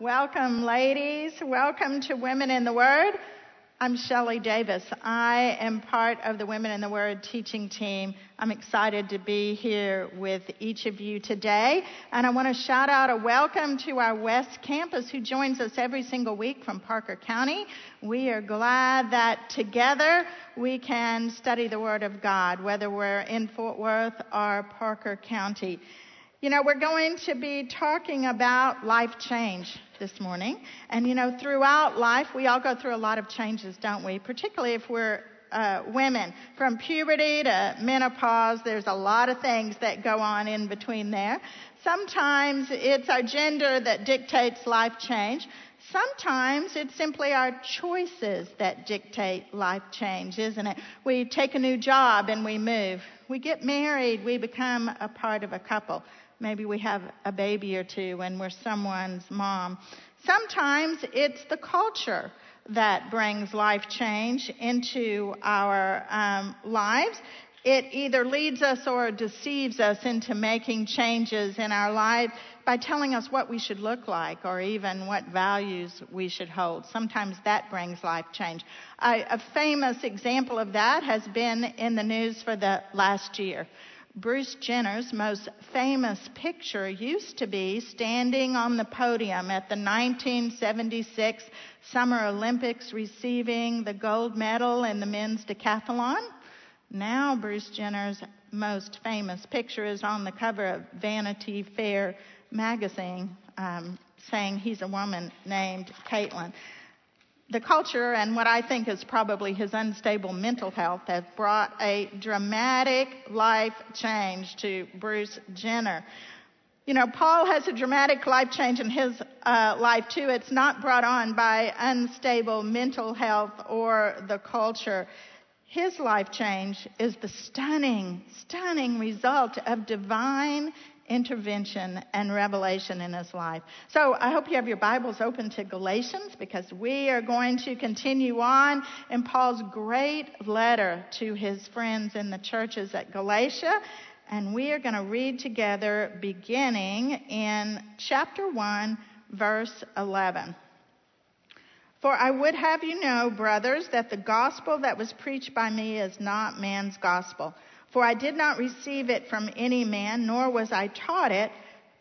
Welcome, ladies. Welcome to Women in the Word. I'm Shelley Davis. I am part of the Women in the Word teaching team. I'm excited to be here with each of you today. And I want to shout out a welcome to our West Campus who joins us every single week from Parker County. We are glad that together we can study the Word of God, whether we're in Fort Worth or Parker County. You know, we're going to be talking about life change this morning. And you know, throughout life, we all go through a lot of changes, don't we? Particularly if we're uh, women. From puberty to menopause, there's a lot of things that go on in between there. Sometimes it's our gender that dictates life change. Sometimes it's simply our choices that dictate life change, isn't it? We take a new job and we move. We get married, we become a part of a couple. Maybe we have a baby or two and we're someone's mom. Sometimes it's the culture that brings life change into our um, lives. It either leads us or deceives us into making changes in our lives by telling us what we should look like or even what values we should hold. Sometimes that brings life change. A famous example of that has been in the news for the last year. Bruce Jenner's most famous picture used to be standing on the podium at the 1976 Summer Olympics receiving the gold medal in the men's decathlon. Now, Bruce Jenner's most famous picture is on the cover of Vanity Fair magazine um, saying he's a woman named Caitlyn the culture and what I think is probably his unstable mental health have brought a dramatic life change to Bruce Jenner. You know, Paul has a dramatic life change in his uh, life too. It's not brought on by unstable mental health or the culture. His life change is the stunning, stunning result of divine intervention and revelation in his life. So I hope you have your Bibles open to Galatians because we are going to continue on in Paul's great letter to his friends in the churches at Galatia. And we are going to read together beginning in chapter 1, verse 11. For I would have you know, brothers, that the gospel that was preached by me is not man's gospel. For I did not receive it from any man, nor was I taught it,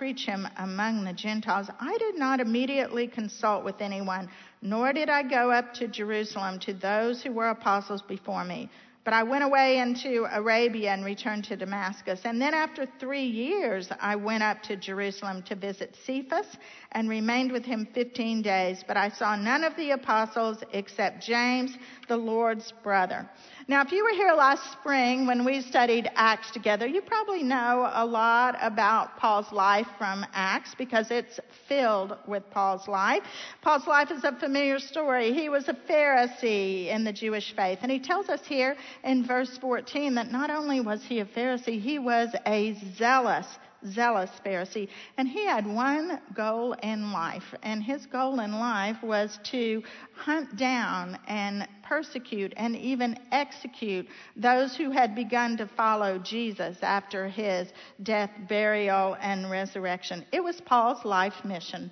preach him among the Gentiles, I did not immediately consult with anyone, nor did I go up to Jerusalem to those who were apostles before me. But I went away into Arabia and returned to Damascus. And then after three years, I went up to Jerusalem to visit Cephas and remained with him 15 days. But I saw none of the apostles except James, the Lord's brother. Now, if you were here last spring when we studied Acts together, you probably know a lot about Paul's life from Acts because it's filled with Paul's life. Paul's life is a familiar story. He was a Pharisee in the Jewish faith. And he tells us here in verse 14 that not only was he a Pharisee, he was a zealous zealous Pharisee. And he had one goal in life. And his goal in life was to hunt down and persecute and even execute those who had begun to follow Jesus after his death, burial, and resurrection. It was Paul's life mission.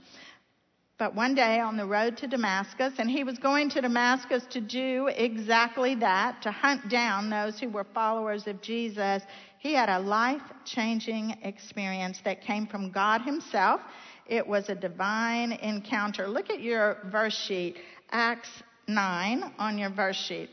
But one day on the road to Damascus, and he was going to Damascus to do exactly that, to hunt down those who were followers of Jesus, he had a life changing experience that came from God Himself. It was a divine encounter. Look at your verse sheet, Acts 9 on your verse sheet.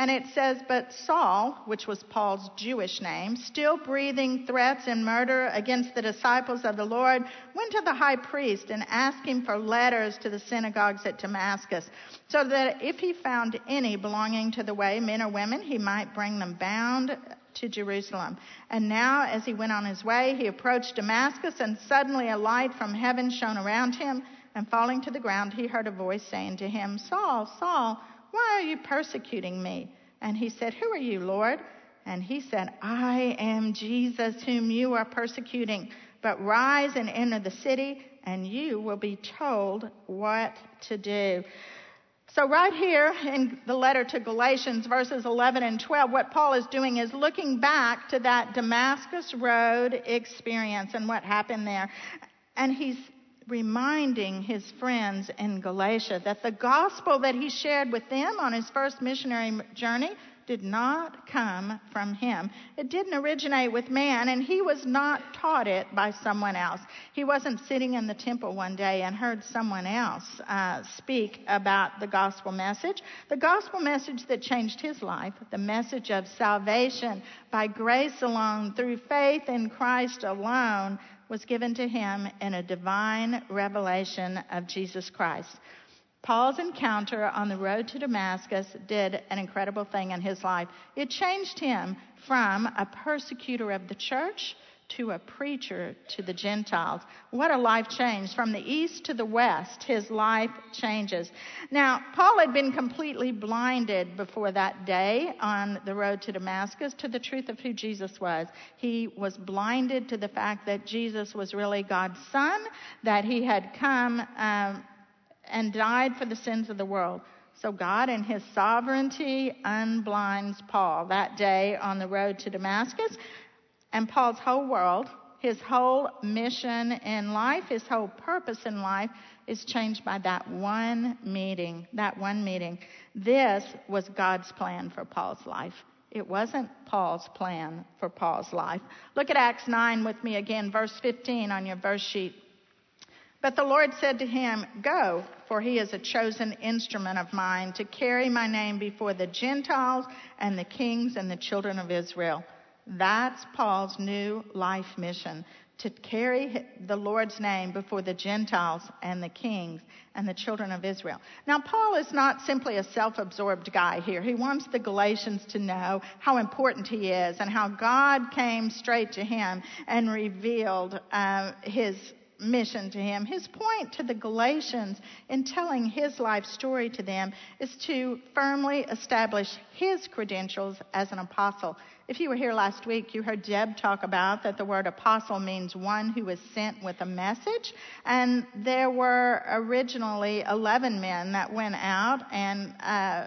And it says, But Saul, which was Paul's Jewish name, still breathing threats and murder against the disciples of the Lord, went to the high priest and asked him for letters to the synagogues at Damascus, so that if he found any belonging to the way, men or women, he might bring them bound to Jerusalem. And now, as he went on his way, he approached Damascus, and suddenly a light from heaven shone around him. And falling to the ground, he heard a voice saying to him, Saul, Saul, why are you persecuting me? And he said, Who are you, Lord? And he said, I am Jesus whom you are persecuting. But rise and enter the city, and you will be told what to do. So, right here in the letter to Galatians, verses 11 and 12, what Paul is doing is looking back to that Damascus Road experience and what happened there. And he's reminding his friends in Galatia that the gospel that he shared with them on his first missionary journey did not come from him. It didn't originate with man, and he was not taught it by someone else. He wasn't sitting in the temple one day and heard someone else uh, speak about the gospel message. The gospel message that changed his life, the message of salvation by grace alone, through faith in Christ alone, was given to him in a divine revelation of Jesus Christ. Paul's encounter on the road to Damascus did an incredible thing in his life. It changed him from a persecutor of the church to a preacher to the Gentiles. What a life change. From the east to the west, his life changes. Now, Paul had been completely blinded before that day on the road to Damascus to the truth of who Jesus was. He was blinded to the fact that Jesus was really God's son, that he had come. Um, and died for the sins of the world. So God, in his sovereignty, unblinds Paul that day on the road to Damascus. And Paul's whole world, his whole mission in life, his whole purpose in life is changed by that one meeting. That one meeting. This was God's plan for Paul's life. It wasn't Paul's plan for Paul's life. Look at Acts 9 with me again, verse 15 on your verse sheet. But the Lord said to him, Go, for he is a chosen instrument of mine to carry my name before the Gentiles and the kings and the children of Israel. That's Paul's new life mission to carry the Lord's name before the Gentiles and the kings and the children of Israel. Now, Paul is not simply a self absorbed guy here. He wants the Galatians to know how important he is and how God came straight to him and revealed uh, his mission to him. His point to the Galatians in telling his life story to them is to firmly establish his credentials as an apostle. If you were here last week, you heard Deb talk about that the word apostle means one who is sent with a message. And there were originally 11 men that went out and uh,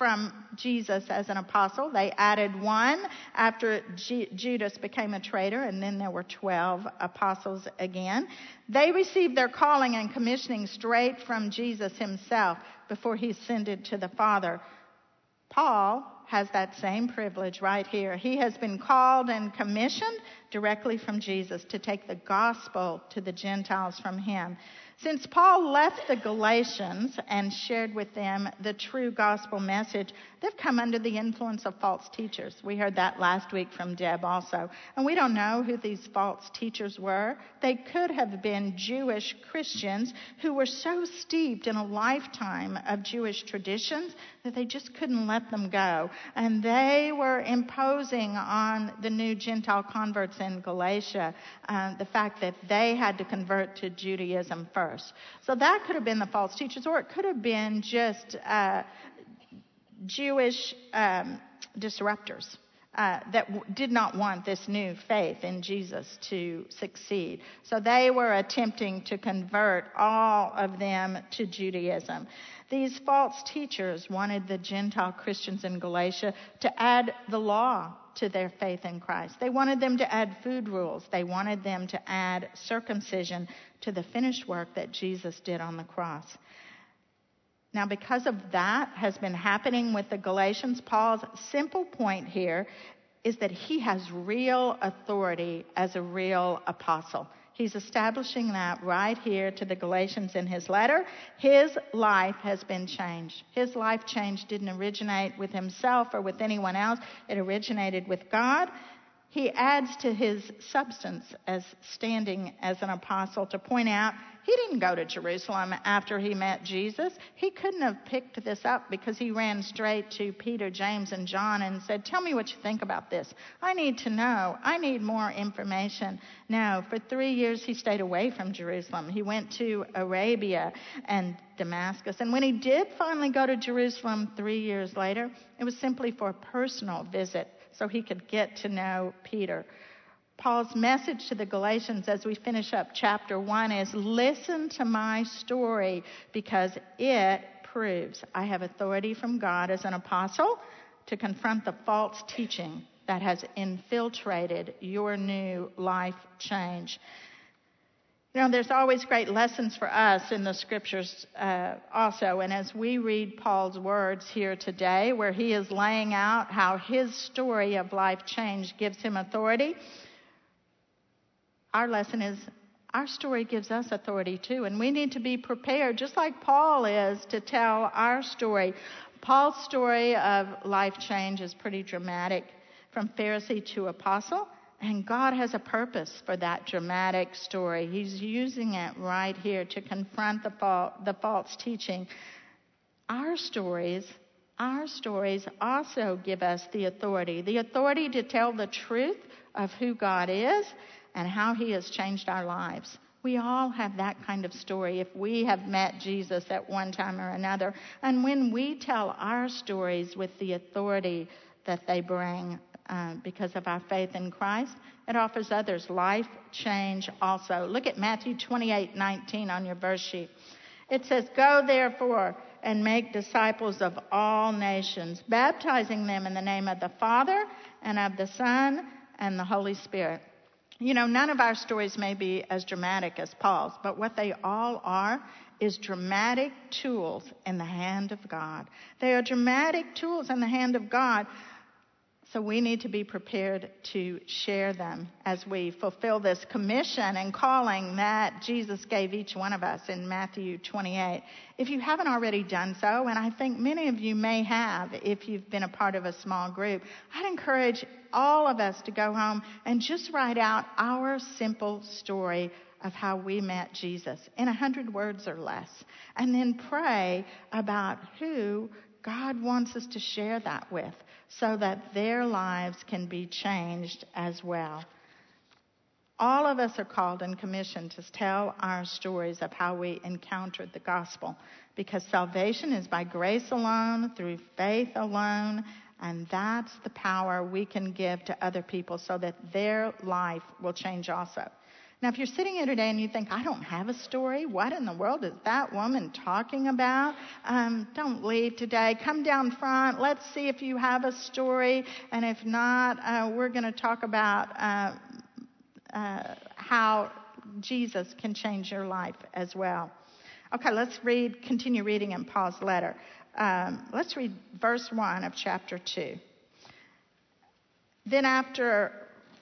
from Jesus as an apostle. They added one after G- Judas became a traitor, and then there were 12 apostles again. They received their calling and commissioning straight from Jesus himself before he ascended to the Father. Paul has that same privilege right here. He has been called and commissioned directly from Jesus to take the gospel to the Gentiles from him. Since Paul left the Galatians and shared with them the true gospel message, they've come under the influence of false teachers. We heard that last week from Deb also. And we don't know who these false teachers were. They could have been Jewish Christians who were so steeped in a lifetime of Jewish traditions that they just couldn't let them go. And they were imposing on the new Gentile converts in Galatia uh, the fact that they had to convert to Judaism first. So that could have been the false teachers, or it could have been just uh, Jewish um, disruptors. Uh, that w- did not want this new faith in Jesus to succeed. So they were attempting to convert all of them to Judaism. These false teachers wanted the Gentile Christians in Galatia to add the law to their faith in Christ. They wanted them to add food rules. They wanted them to add circumcision to the finished work that Jesus did on the cross. Now, because of that has been happening with the Galatians, Paul's simple point here is that he has real authority as a real apostle. He's establishing that right here to the Galatians in his letter. His life has been changed. His life change didn't originate with himself or with anyone else, it originated with God. He adds to his substance as standing as an apostle to point out He didn't go to Jerusalem after he met Jesus. He couldn't have picked this up because he ran straight to Peter, James, and John and said, Tell me what you think about this. I need to know. I need more information. No, for three years he stayed away from Jerusalem. He went to Arabia and Damascus. And when he did finally go to Jerusalem three years later, it was simply for a personal visit so he could get to know Peter. Paul's message to the Galatians as we finish up chapter 1 is listen to my story because it proves I have authority from God as an apostle to confront the false teaching that has infiltrated your new life change. You know, there's always great lessons for us in the scriptures uh, also. And as we read Paul's words here today, where he is laying out how his story of life change gives him authority, our lesson is our story gives us authority too, and we need to be prepared, just like Paul is, to tell our story. Paul's story of life change is pretty dramatic from Pharisee to apostle, and God has a purpose for that dramatic story. He's using it right here to confront the, fa- the false teaching. Our stories, our stories also give us the authority the authority to tell the truth of who God is and how he has changed our lives. We all have that kind of story if we have met Jesus at one time or another. And when we tell our stories with the authority that they bring uh, because of our faith in Christ, it offers others life change also. Look at Matthew 28 19 on your verse sheet. It says, Go therefore and make disciples of all nations, baptizing them in the name of the Father and of the Son and the Holy Spirit you know, none of our stories may be as dramatic as Paul's, but what they all are is dramatic tools in the hand of God. They are dramatic tools in the hand of God so we need to be prepared to share them as we fulfill this commission and calling that Jesus gave each one of us in Matthew 28. If you haven't already done so, and I think many of you may have if you've been a part of a small group, I'd encourage all of us to go home and just write out our simple story of how we met Jesus in a hundred words or less. And then pray about who God wants us to share that with so that their lives can be changed as well. All of us are called and commissioned to tell our stories of how we encountered the gospel because salvation is by grace alone, through faith alone, and that's the power we can give to other people so that their life will change also. Now, if you're sitting here today and you think, I don't have a story, what in the world is that woman talking about? Um, don't leave today. Come down front. Let's see if you have a story. And if not, uh, we're going to talk about uh, uh, how Jesus can change your life as well. Okay, let's read, continue reading in Paul's letter. Um, let's read verse 1 of chapter 2. Then, after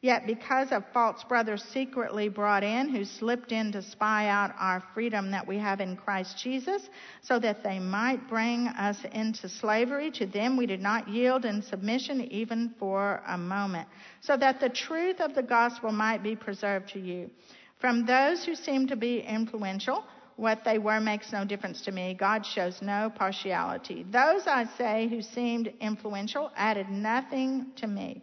Yet because of false brothers secretly brought in who slipped in to spy out our freedom that we have in Christ Jesus, so that they might bring us into slavery, to them we did not yield in submission even for a moment, so that the truth of the gospel might be preserved to you. From those who seem to be influential, what they were makes no difference to me. God shows no partiality. Those, I say, who seemed influential added nothing to me.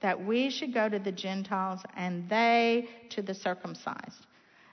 that we should go to the Gentiles and they to the circumcised.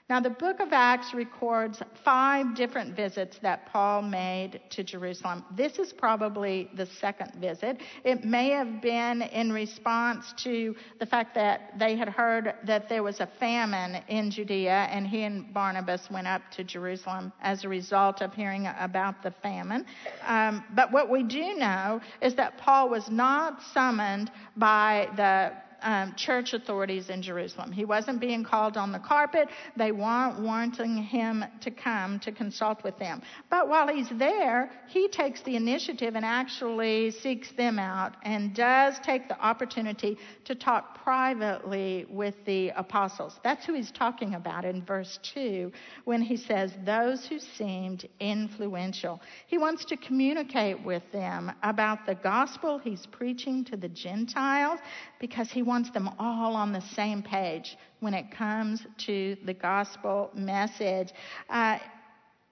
Now, the book of Acts records five different visits that Paul made to Jerusalem. This is probably the second visit. It may have been in response to the fact that they had heard that there was a famine in Judea, and he and Barnabas went up to Jerusalem as a result of hearing about the famine. Um, but what we do know is that Paul was not summoned by the um, church authorities in Jerusalem. He wasn't being called on the carpet. They weren't wanting him to come to consult with them. But while he's there, he takes the initiative and actually seeks them out and does take the opportunity to talk privately with the apostles. That's who he's talking about in verse 2 when he says, Those who seemed influential. He wants to communicate with them about the gospel he's preaching to the Gentiles because he wants them all on the same page when it comes to the gospel message. Uh,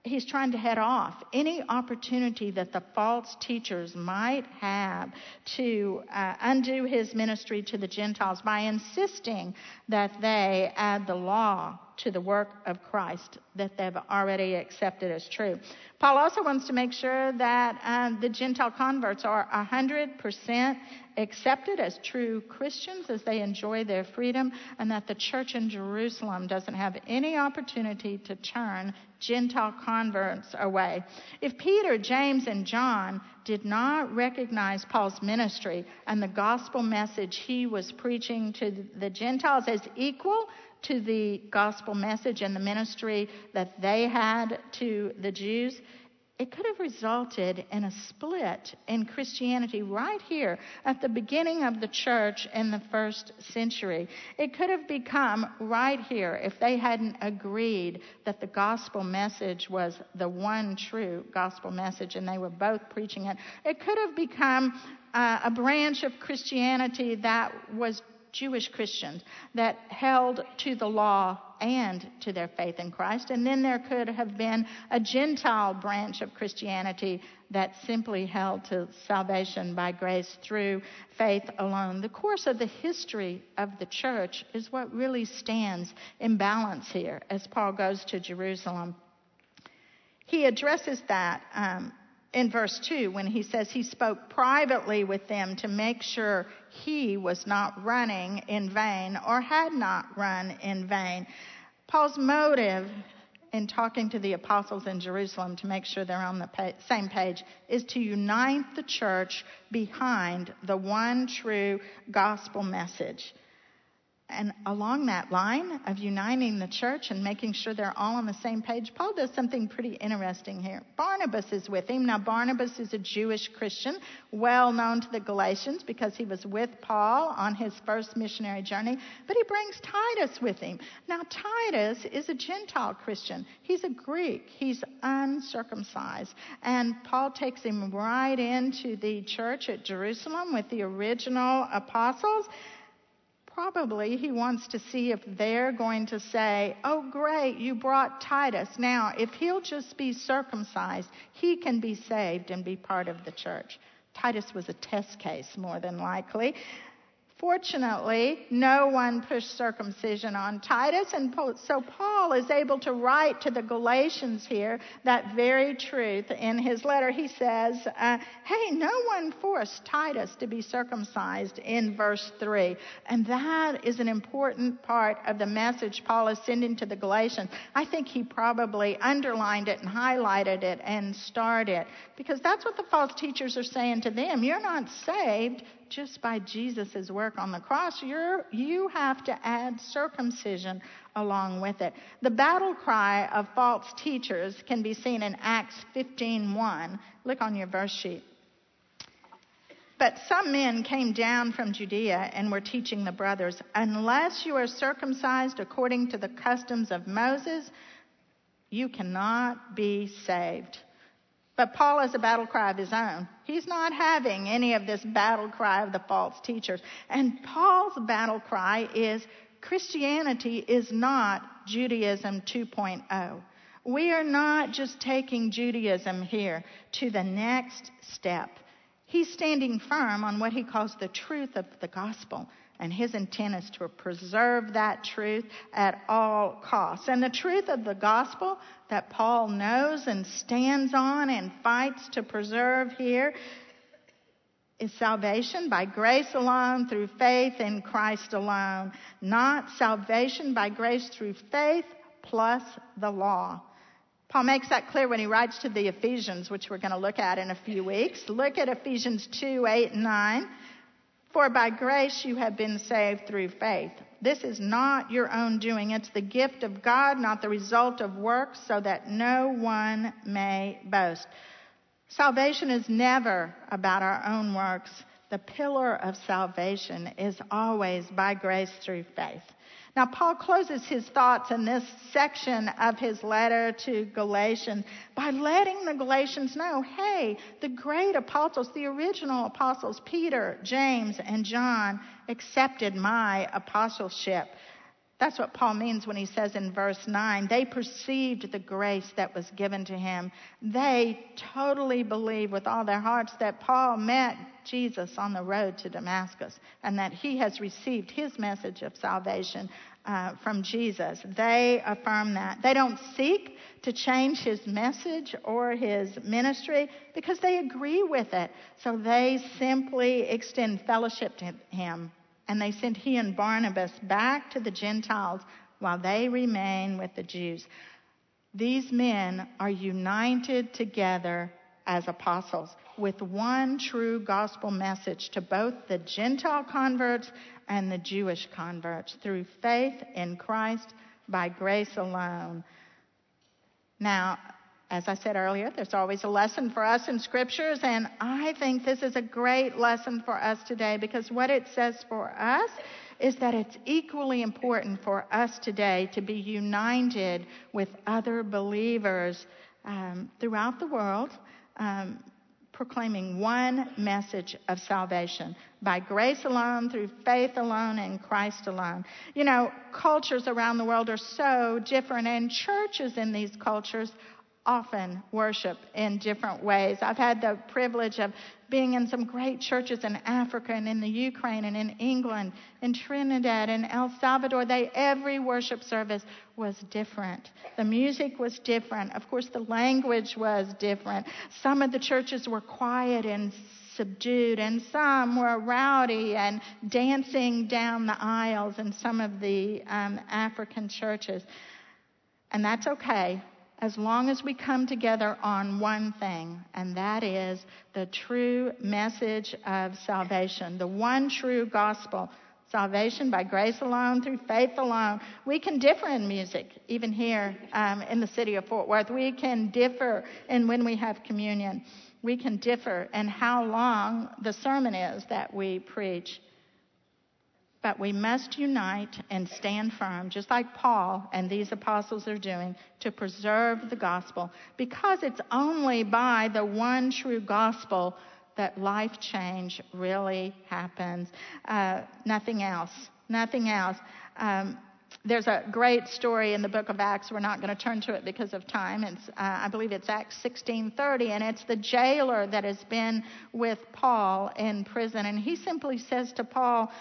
he's trying to head off any opportunity that the false teachers might have to uh, undo his ministry to the Gentiles by insisting that they add the law to the work of Christ that they've already accepted as true. Paul also wants to make sure that um, the Gentile converts are 100% accepted as true Christians as they enjoy their freedom, and that the church in Jerusalem doesn't have any opportunity to turn Gentile converts away. If Peter, James, and John did not recognize Paul's ministry and the gospel message he was preaching to the Gentiles as equal, to the gospel message and the ministry that they had to the Jews, it could have resulted in a split in Christianity right here at the beginning of the church in the first century. It could have become right here if they hadn't agreed that the gospel message was the one true gospel message and they were both preaching it. It could have become uh, a branch of Christianity that was Jewish Christians that held to the law and to their faith in Christ. And then there could have been a Gentile branch of Christianity that simply held to salvation by grace through faith alone. The course of the history of the church is what really stands in balance here as Paul goes to Jerusalem. He addresses that um, in verse 2 when he says he spoke privately with them to make sure he was not running in vain or had not run in vain. Paul's motive in talking to the apostles in Jerusalem to make sure they're on the same page is to unite the church behind the one true gospel message. And along that line of uniting the church and making sure they're all on the same page, Paul does something pretty interesting here. Barnabas is with him. Now, Barnabas is a Jewish Christian, well known to the Galatians because he was with Paul on his first missionary journey, but he brings Titus with him. Now, Titus is a Gentile Christian. He's a Greek, he's uncircumcised. And Paul takes him right into the church at Jerusalem with the original apostles probably he wants to see if they're going to say, Oh, great, you brought Titus. Now, if he'll just be circumcised, he can be saved and be part of the church. Titus was a test case, more than likely. Fortunately, no one pushed circumcision on Titus, and so Paul is able to write to the Galatians here that very truth. In his letter, he says, uh, Hey, no one forced Titus to be circumcised in verse 3. And that is an important part of the message Paul is sending to the Galatians. I think he probably underlined it and highlighted it and starred it because that's what the false teachers are saying to them. You're not saved just by Jesus' work on the cross. You're, you have to add circumcision along with it. The battle cry of false teachers can be seen in Acts 15:1. Look on your verse sheet. But some men came down from Judea and were teaching the brothers, unless you are circumcised according to the customs of Moses, you cannot be saved. But Paul has a battle cry of his own. He's not having any of this battle cry of the false teachers. And Paul's battle cry is Christianity is not Judaism 2.0. We are not just taking Judaism here to the next step. He's standing firm on what he calls the truth of the gospel. And his intent is to preserve that truth at all costs. And the truth of the gospel that Paul knows and stands on and fights to preserve here is salvation by grace alone, through faith in Christ alone, not salvation by grace through faith plus the law. Paul makes that clear when he writes to the Ephesians, which we're going to look at in a few weeks. Look at Ephesians 2 8 and 9. For by grace you have been saved through faith. This is not your own doing. It's the gift of God, not the result of works, so that no one may boast. Salvation is never about our own works. The pillar of salvation is always by grace through faith. Now, Paul closes his thoughts in this section of his letter to Galatians by letting the Galatians know hey, the great apostles, the original apostles, Peter, James, and John, accepted my apostleship. That's what Paul means when he says in verse 9, they perceived the grace that was given to him. They totally believe with all their hearts that Paul met Jesus on the road to Damascus and that he has received his message of salvation uh, from Jesus. They affirm that. They don't seek to change his message or his ministry because they agree with it. So they simply extend fellowship to him and they sent he and Barnabas back to the Gentiles while they remain with the Jews. These men are united together as apostles with one true gospel message to both the Gentile converts and the Jewish converts through faith in Christ by grace alone. Now, as I said earlier, there's always a lesson for us in scriptures, and I think this is a great lesson for us today because what it says for us is that it's equally important for us today to be united with other believers um, throughout the world. Um, proclaiming one message of salvation by grace alone, through faith alone, in Christ alone. You know, cultures around the world are so different, and churches in these cultures often worship in different ways. I've had the privilege of being in some great churches in Africa and in the Ukraine and in England, in Trinidad and El Salvador. They every worship service was different. The music was different. Of course, the language was different. Some of the churches were quiet and subdued, and some were rowdy and dancing down the aisles in some of the um, African churches. And that's okay as long as we come together on one thing, and that is the true message of salvation, the one true gospel. Salvation by grace alone, through faith alone. We can differ in music, even here um, in the city of Fort Worth. We can differ in when we have communion. We can differ in how long the sermon is that we preach. But we must unite and stand firm, just like Paul and these apostles are doing, to preserve the gospel, because it's only by the one true gospel that life change really happens. Uh, nothing else. Nothing else. Um, there's a great story in the book of Acts. We're not going to turn to it because of time. It's, uh, I believe it's Acts 16:30, and it's the jailer that has been with Paul in prison, and he simply says to Paul,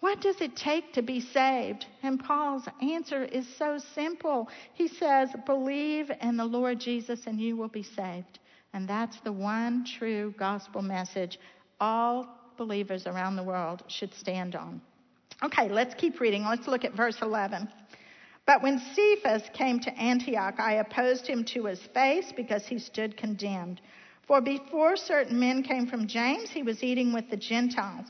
what does it take to be saved? And Paul's answer is so simple. He says, Believe in the Lord Jesus and you will be saved. And that's the one true gospel message all believers around the world should stand on. Okay, let's keep reading. Let's look at verse 11. But when Cephas came to Antioch, I opposed him to his face because he stood condemned. For before certain men came from James, he was eating with the Gentiles.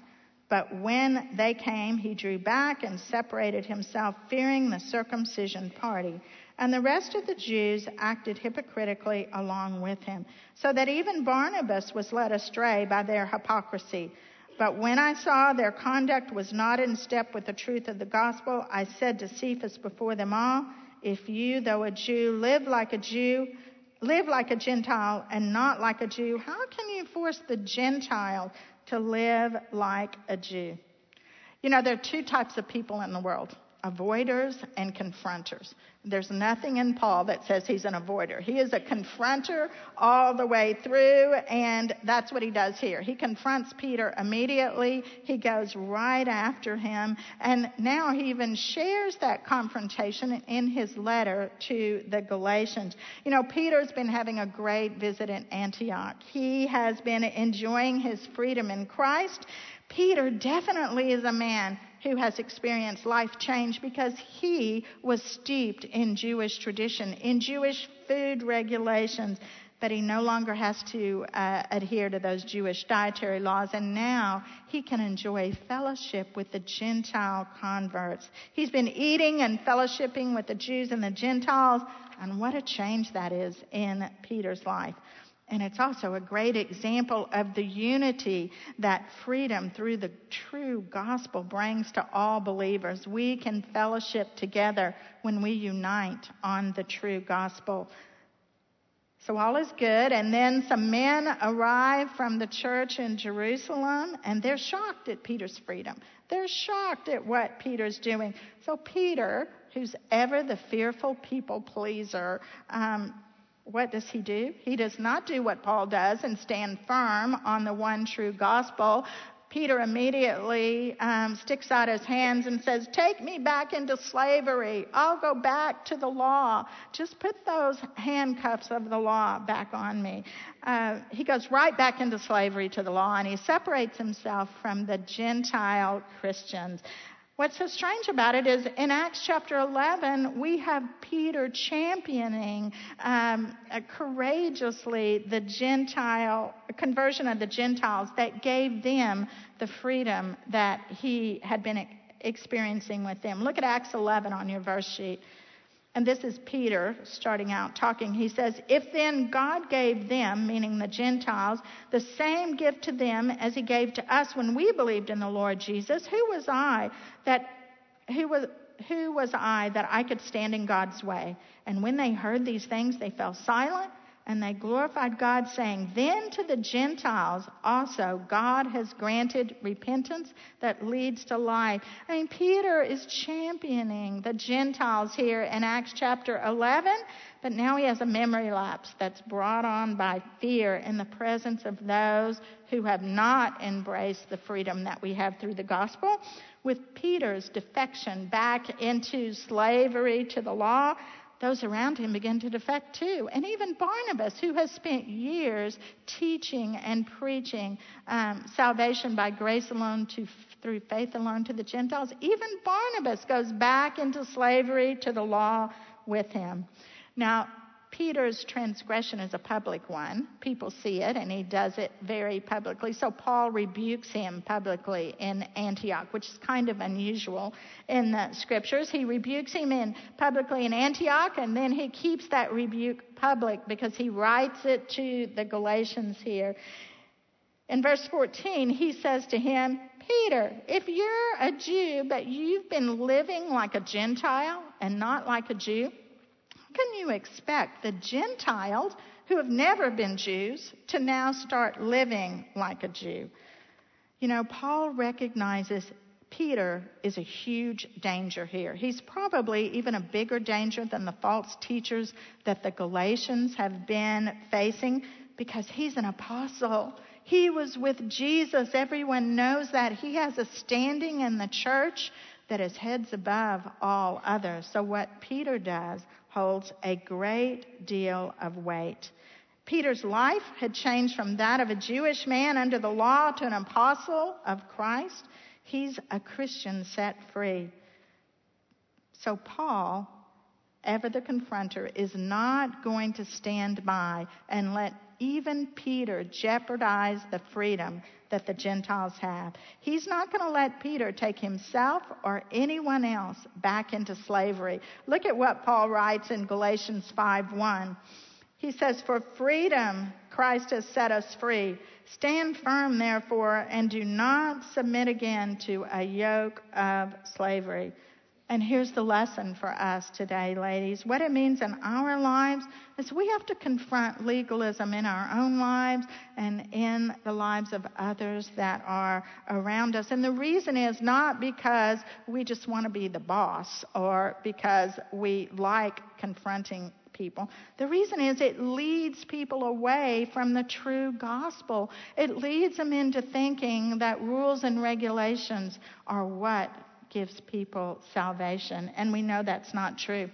But when they came, he drew back and separated himself, fearing the circumcision party. And the rest of the Jews acted hypocritically along with him, so that even Barnabas was led astray by their hypocrisy. But when I saw their conduct was not in step with the truth of the gospel, I said to Cephas before them all, If you, though a Jew, live like a Jew, live like a Gentile and not like a Jew, how can you force the Gentile to live like a Jew. You know, there are two types of people in the world. Avoiders and confronters. There's nothing in Paul that says he's an avoider. He is a confronter all the way through, and that's what he does here. He confronts Peter immediately. He goes right after him, and now he even shares that confrontation in his letter to the Galatians. You know, Peter's been having a great visit in Antioch. He has been enjoying his freedom in Christ. Peter definitely is a man who has experienced life change because he was steeped in Jewish tradition, in Jewish food regulations, but he no longer has to uh, adhere to those Jewish dietary laws, and now he can enjoy fellowship with the Gentile converts. He's been eating and fellowshipping with the Jews and the Gentiles, and what a change that is in Peter's life. And it's also a great example of the unity that freedom through the true gospel brings to all believers. We can fellowship together when we unite on the true gospel. So all is good. And then some men arrive from the church in Jerusalem and they're shocked at Peter's freedom. They're shocked at what Peter's doing. So Peter, who's ever the fearful people pleaser, um, what does he do? He does not do what Paul does and stand firm on the one true gospel. Peter immediately um, sticks out his hands and says, Take me back into slavery. I'll go back to the law. Just put those handcuffs of the law back on me. Uh, he goes right back into slavery to the law and he separates himself from the Gentile Christians. What's so strange about it is in Acts chapter 11, we have Peter championing um, uh, courageously the Gentile conversion of the Gentiles that gave them the freedom that he had been experiencing with them. Look at Acts 11 on your verse sheet. And this is Peter starting out talking. He says, If then God gave them, meaning the Gentiles, the same gift to them as he gave to us when we believed in the Lord Jesus, who was I that, who was, who was I that I could stand in God's way? And when they heard these things, they fell silent and they glorified God, saying, Then to the Gentiles also God has granted repentance that leads to life. I mean, Peter is championing the Gentiles here in Acts chapter 11, but now he has a memory lapse that's brought on by fear in the presence of those who have not embraced the freedom that we have through the gospel. With Peter's defection back into slavery to the law, those around him begin to defect too. And even Barnabas, who has spent years teaching and preaching um, salvation by grace alone to, through faith alone to the Gentiles, even Barnabas goes back into slavery to the law with him. Now, Peter's transgression is a public one. People see it, and he does it very publicly. So Paul rebukes him publicly in Antioch, which is kind of unusual in the scriptures. He rebukes him in publicly in Antioch, and then he keeps that rebuke public because he writes it to the Galatians here. In verse 14, he says to him, Peter, if you're a Jew, but you've been living like a Gentile and not like a Jew, can you expect the Gentiles who have never been Jews to now start living like a Jew? You know, Paul recognizes Peter is a huge danger here. He's probably even a bigger danger than the false teachers that the Galatians have been facing because he's an apostle. He was with Jesus. Everyone knows that. He has a standing in the church that is heads above all others. So, what Peter does holds a great deal of weight. Peter's life had changed from that of a Jewish man under the law to an apostle of Christ. He's a Christian set free. So, Paul, ever the confronter, is not going to stand by and let even Peter jeopardize the freedom that the Gentiles have. He's not going to let Peter take himself or anyone else back into slavery. Look at what Paul writes in Galatians 5:1. He says, "For freedom Christ has set us free. Stand firm therefore and do not submit again to a yoke of slavery." And here's the lesson for us today, ladies. What it means in our lives is we have to confront legalism in our own lives and in the lives of others that are around us. And the reason is not because we just want to be the boss or because we like confronting people. The reason is it leads people away from the true gospel. It leads them into thinking that rules and regulations are what gives people salvation. And we know that's not true.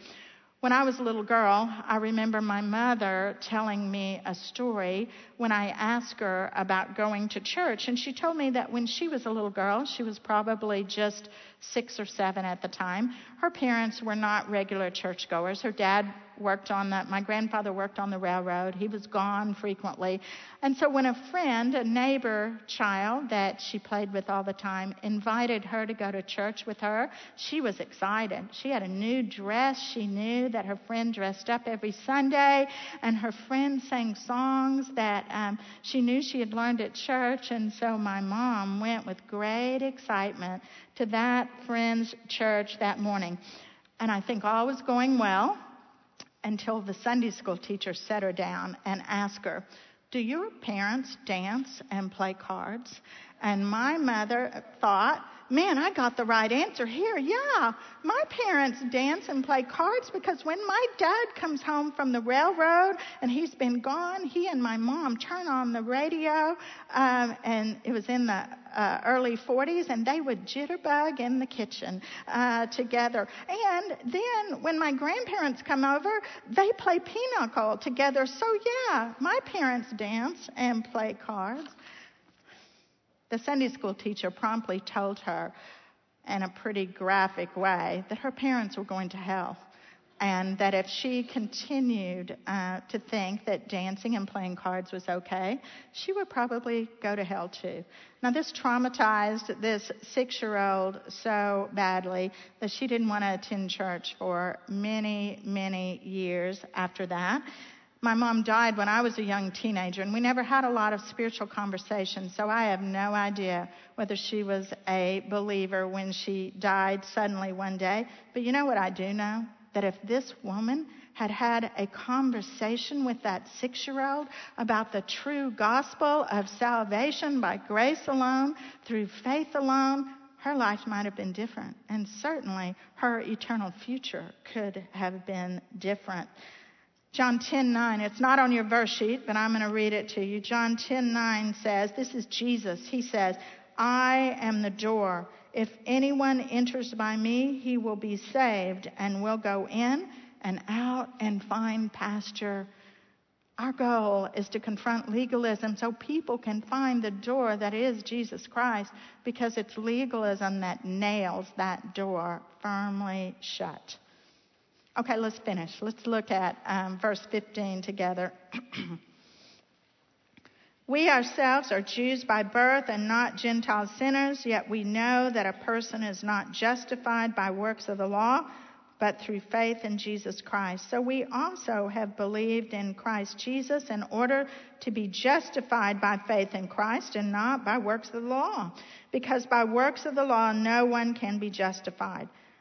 When I was a little girl, I remember my mother telling me a story when I asked her about going to church. And she told me that when she was a little girl, she was probably just six or seven at the time, her parents were not regular churchgoers. Her dad worked on the, my grandfather worked on the railroad. He was gone frequently. And so when a friend, a neighbor child that she played with all the time, invited her to go to church with her, she was excited. She had a new dress. She knew that her friend dressed up every Sunday, and her friend sang songs that um, she knew she had learned at church. And so my mom went with great excitement to that friend's church that morning. And I think all was going well until the Sunday school teacher set her down and asked her, Do your parents dance and play cards? And my mother thought, man, I got the right answer here. Yeah, my parents dance and play cards because when my dad comes home from the railroad and he's been gone, he and my mom turn on the radio, um, and it was in the uh, early 40s, and they would jitterbug in the kitchen uh, together. And then when my grandparents come over, they play pinochle together. So yeah, my parents dance and play cards. The Sunday school teacher promptly told her in a pretty graphic way that her parents were going to hell and that if she continued uh, to think that dancing and playing cards was okay, she would probably go to hell too. Now, this traumatized this six year old so badly that she didn't want to attend church for many, many years after that. My mom died when I was a young teenager, and we never had a lot of spiritual conversations, so I have no idea whether she was a believer when she died suddenly one day. But you know what I do know? That if this woman had had a conversation with that six year old about the true gospel of salvation by grace alone, through faith alone, her life might have been different. And certainly her eternal future could have been different. John 10:9. It's not on your verse sheet, but I'm going to read it to you. John 10:9 says, this is Jesus. He says, "I am the door. If anyone enters by me, he will be saved and will go in and out and find pasture." Our goal is to confront legalism so people can find the door that is Jesus Christ because it's legalism that nails that door firmly shut. Okay, let's finish. Let's look at um, verse 15 together. we ourselves are Jews by birth and not Gentile sinners, yet we know that a person is not justified by works of the law, but through faith in Jesus Christ. So we also have believed in Christ Jesus in order to be justified by faith in Christ and not by works of the law. Because by works of the law, no one can be justified.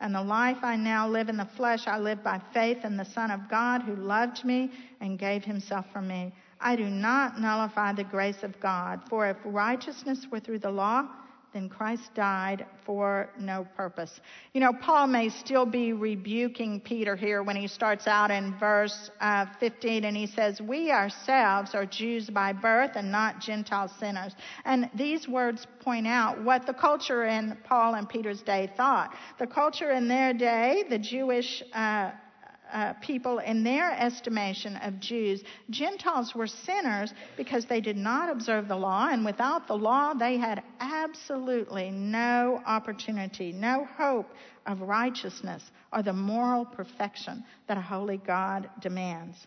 And the life I now live in the flesh, I live by faith in the Son of God who loved me and gave himself for me. I do not nullify the grace of God, for if righteousness were through the law, then Christ died for no purpose. You know, Paul may still be rebuking Peter here when he starts out in verse uh, 15 and he says, We ourselves are Jews by birth and not Gentile sinners. And these words point out what the culture in Paul and Peter's day thought. The culture in their day, the Jewish uh, uh, people in their estimation of Jews. Gentiles were sinners because they did not observe the law, and without the law, they had absolutely no opportunity, no hope of righteousness or the moral perfection that a holy God demands.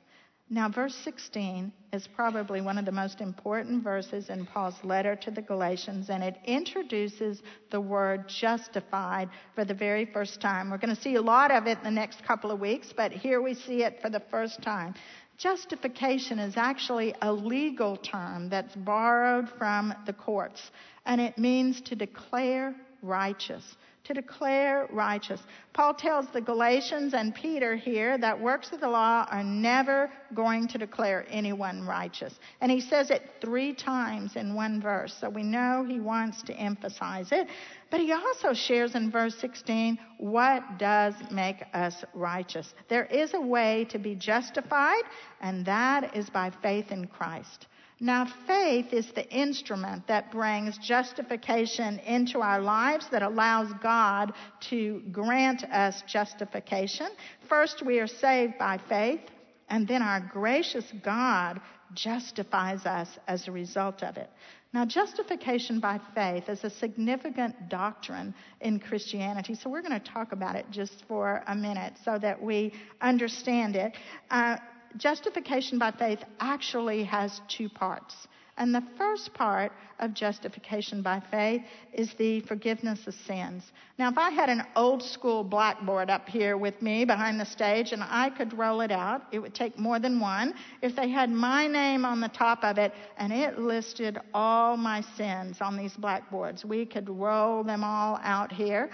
Now, verse 16 is probably one of the most important verses in Paul's letter to the Galatians, and it introduces the word justified for the very first time. We're going to see a lot of it in the next couple of weeks, but here we see it for the first time. Justification is actually a legal term that's borrowed from the courts, and it means to declare righteous to declare righteous. Paul tells the Galatians and Peter here that works of the law are never going to declare anyone righteous. And he says it three times in one verse, so we know he wants to emphasize it. But he also shares in verse 16 what does make us righteous. There is a way to be justified, and that is by faith in Christ. Now, faith is the instrument that brings justification into our lives, that allows God to grant us justification. First, we are saved by faith, and then our gracious God justifies us as a result of it. Now, justification by faith is a significant doctrine in Christianity, so we're going to talk about it just for a minute so that we understand it. Uh, justification by faith actually has two parts. And the first part of justification by faith is the forgiveness of sins. Now, if I had an old school blackboard up here with me behind the stage and I could roll it out, it would take more than one. If they had my name on the top of it and it listed all my sins on these blackboards, we could roll them all out here.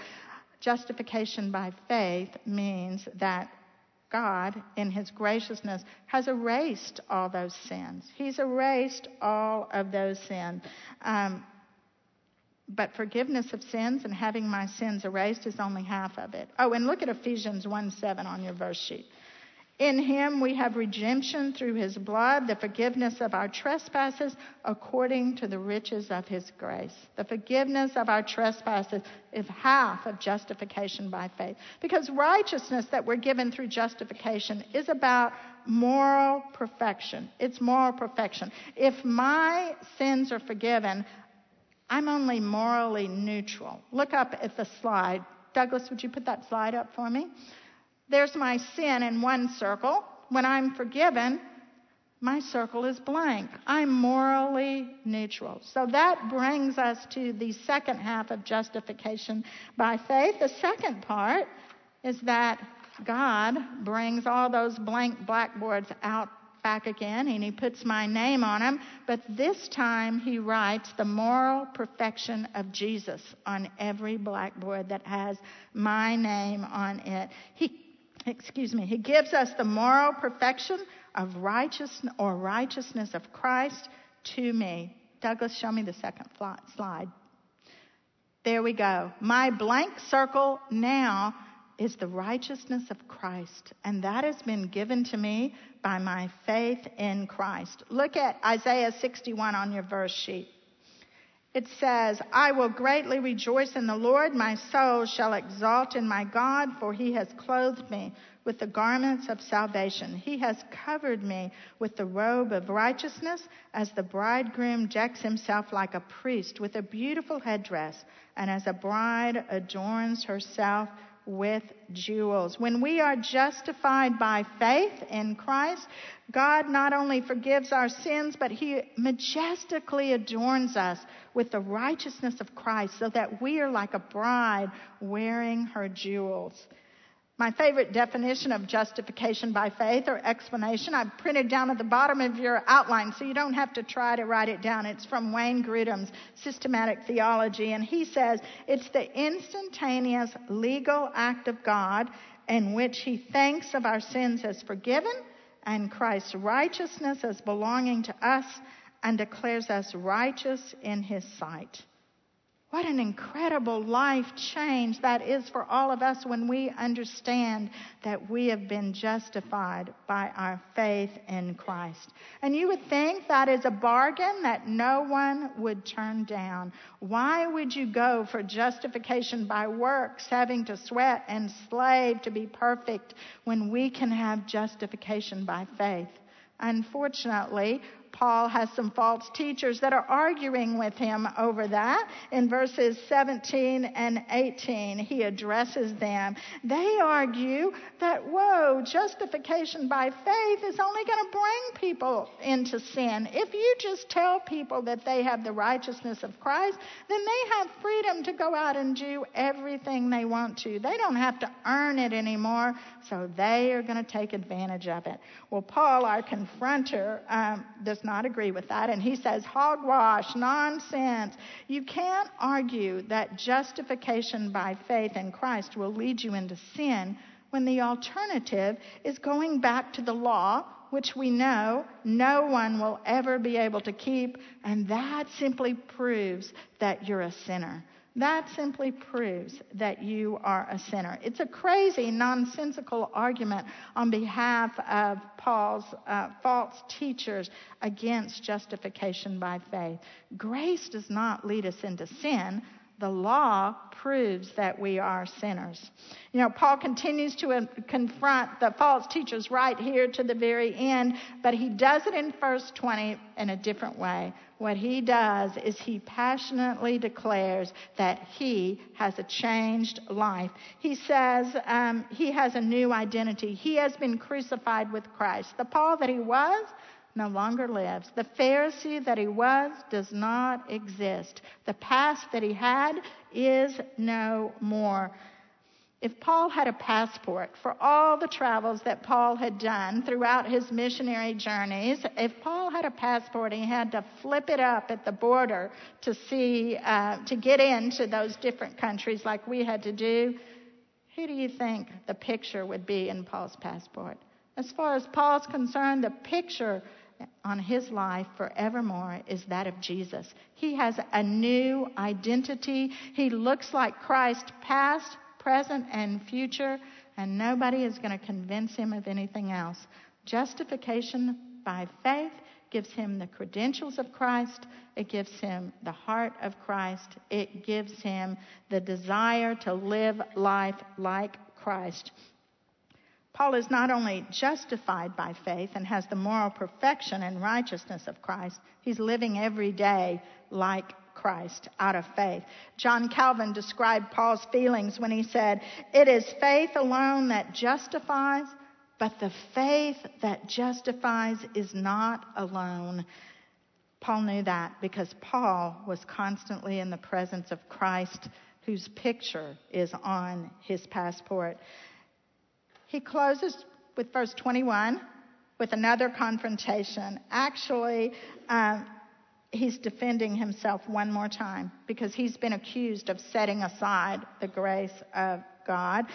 Justification by faith means that God, in His graciousness, has erased all those sins. He's erased all of those sins. Um, but forgiveness of sins and having my sins erased is only half of it. Oh, and look at Ephesians 1 7 on your verse sheet. In him we have redemption through his blood, the forgiveness of our trespasses according to the riches of his grace. The forgiveness of our trespasses is half of justification by faith. Because righteousness that we're given through justification is about moral perfection. It's moral perfection. If my sins are forgiven, I'm only morally neutral. Look up at the slide. Douglas, would you put that slide up for me? There's my sin in one circle. When I'm forgiven, my circle is blank. I'm morally neutral. So that brings us to the second half of justification by faith. The second part is that God brings all those blank blackboards out back again and he puts my name on them, but this time he writes the moral perfection of Jesus on every blackboard that has my name on it. He excuse me, he gives us the moral perfection of righteousness or righteousness of Christ to me. Douglas, show me the second slide. There we go. My blank circle now is the righteousness of Christ, and that has been given to me by my faith in Christ. Look at Isaiah 61 on your verse sheet. It says, I will greatly rejoice in the Lord. My soul shall exalt in my God, for he has clothed me with the garments of salvation. He has covered me with the robe of righteousness, as the bridegroom decks himself like a priest with a beautiful headdress, and as a bride adorns herself with jewels. When we are justified by faith in Christ, God not only forgives our sins, but He majestically adorns us with the righteousness of Christ so that we are like a bride wearing her jewels. My favorite definition of justification by faith or explanation I've printed down at the bottom of your outline so you don't have to try to write it down. It's from Wayne Grudem's Systematic Theology, and he says it's the instantaneous legal act of God in which he thanks of our sins as forgiven and Christ's righteousness as belonging to us and declares us righteous in his sight. What an incredible life change that is for all of us when we understand that we have been justified by our faith in Christ. And you would think that is a bargain that no one would turn down. Why would you go for justification by works, having to sweat and slave to be perfect, when we can have justification by faith? Unfortunately, Paul has some false teachers that are arguing with him over that. In verses 17 and 18, he addresses them. They argue that, whoa, justification by faith is only going to bring people into sin. If you just tell people that they have the righteousness of Christ, then they have freedom to go out and do everything they want to. They don't have to earn it anymore, so they are going to take advantage of it. Well, Paul, our confronter, um, does not agree with that, and he says, hogwash, nonsense. You can't argue that justification by faith in Christ will lead you into sin when the alternative is going back to the law, which we know no one will ever be able to keep, and that simply proves that you're a sinner. That simply proves that you are a sinner. It's a crazy, nonsensical argument on behalf of Paul's uh, false teachers against justification by faith. Grace does not lead us into sin. The law proves that we are sinners. You know, Paul continues to confront the false teachers right here to the very end, but he does it in verse 20 in a different way. What he does is he passionately declares that he has a changed life. He says um, he has a new identity. He has been crucified with Christ. The Paul that he was, no longer lives. The Pharisee that he was does not exist. The past that he had is no more. If Paul had a passport for all the travels that Paul had done throughout his missionary journeys, if Paul had a passport and he had to flip it up at the border to see, uh, to get into those different countries like we had to do, who do you think the picture would be in Paul's passport? As far as Paul's concerned, the picture on his life forevermore is that of Jesus. He has a new identity. He looks like Christ past, present, and future, and nobody is going to convince him of anything else. Justification by faith gives him the credentials of Christ. It gives him the heart of Christ. It gives him the desire to live life like Christ. Paul is not only justified by faith and has the moral perfection and righteousness of Christ, he's living every day like Christ out of faith. John Calvin described Paul's feelings when he said, It is faith alone that justifies, but the faith that justifies is not alone. Paul knew that because Paul was constantly in the presence of Christ, whose picture is on his passport. He closes with verse 21 with another confrontation. Actually, um, he's defending himself one more time because he's been accused of setting aside the grace of God.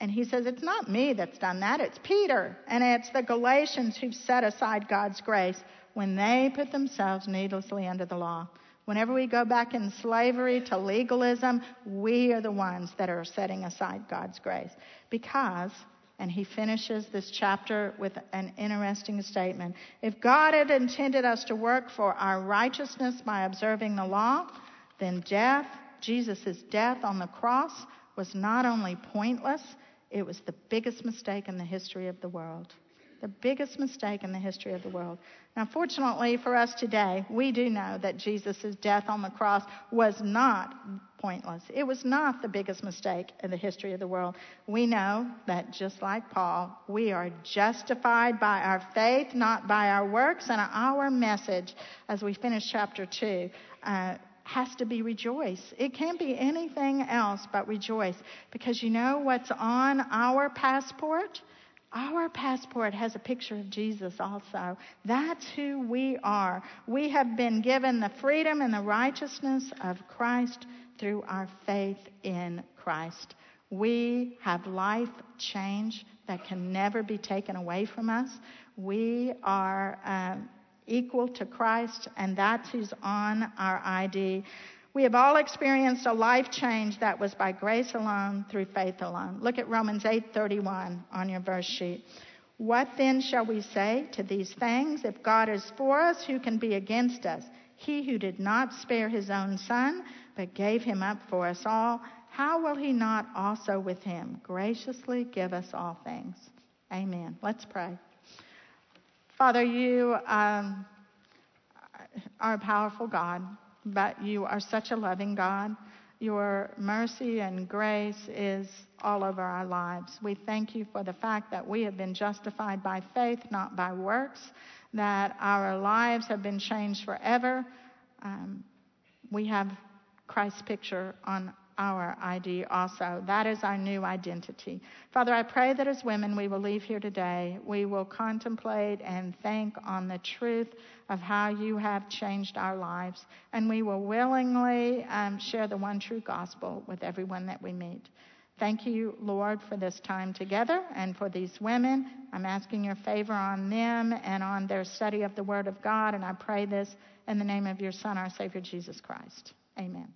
And he says, It's not me that's done that, it's Peter. And it's the Galatians who've set aside God's grace when they put themselves needlessly under the law. Whenever we go back in slavery to legalism, we are the ones that are setting aside God's grace. Because, and he finishes this chapter with an interesting statement. If God had intended us to work for our righteousness by observing the law, then death, Jesus' death on the cross, was not only pointless, it was the biggest mistake in the history of the world the biggest mistake in the history of the world. Now, fortunately for us today, we do know that Jesus' death on the cross was not pointless. It was not the biggest mistake in the history of the world. We know that just like Paul, we are justified by our faith, not by our works, and our message as we finish chapter 2. Uh, has to be rejoice. It can't be anything else but rejoice because you know what's on our passport? Our passport has a picture of Jesus also. That's who we are. We have been given the freedom and the righteousness of Christ through our faith in Christ. We have life change that can never be taken away from us. We are um, equal to Christ, and that's who's on our ID. We have all experienced a life change that was by grace alone, through faith alone. Look at Romans 8:31 on your verse sheet. What then shall we say to these things? If God is for us, who can be against us? He who did not spare his own son, but gave him up for us all, how will he not also with him graciously give us all things? Amen. Let's pray. Father, you um, are a powerful God, but you are such a loving God. Your mercy and grace is all over our lives. We thank you for the fact that we have been justified by faith, not by works, that our lives have been changed forever. Um, we have Christ's picture on our ID also. That is our new identity. Father, I pray that as women we will leave here today, we will contemplate and think on the truth of how you have changed our lives, and we will willingly um, share the one true gospel with everyone that we meet. Thank you, Lord, for this time together and for these women. I'm asking your favor on them and on their study of the Word of God, and I pray this in the name of your Son, our Savior, Jesus Christ. Amen.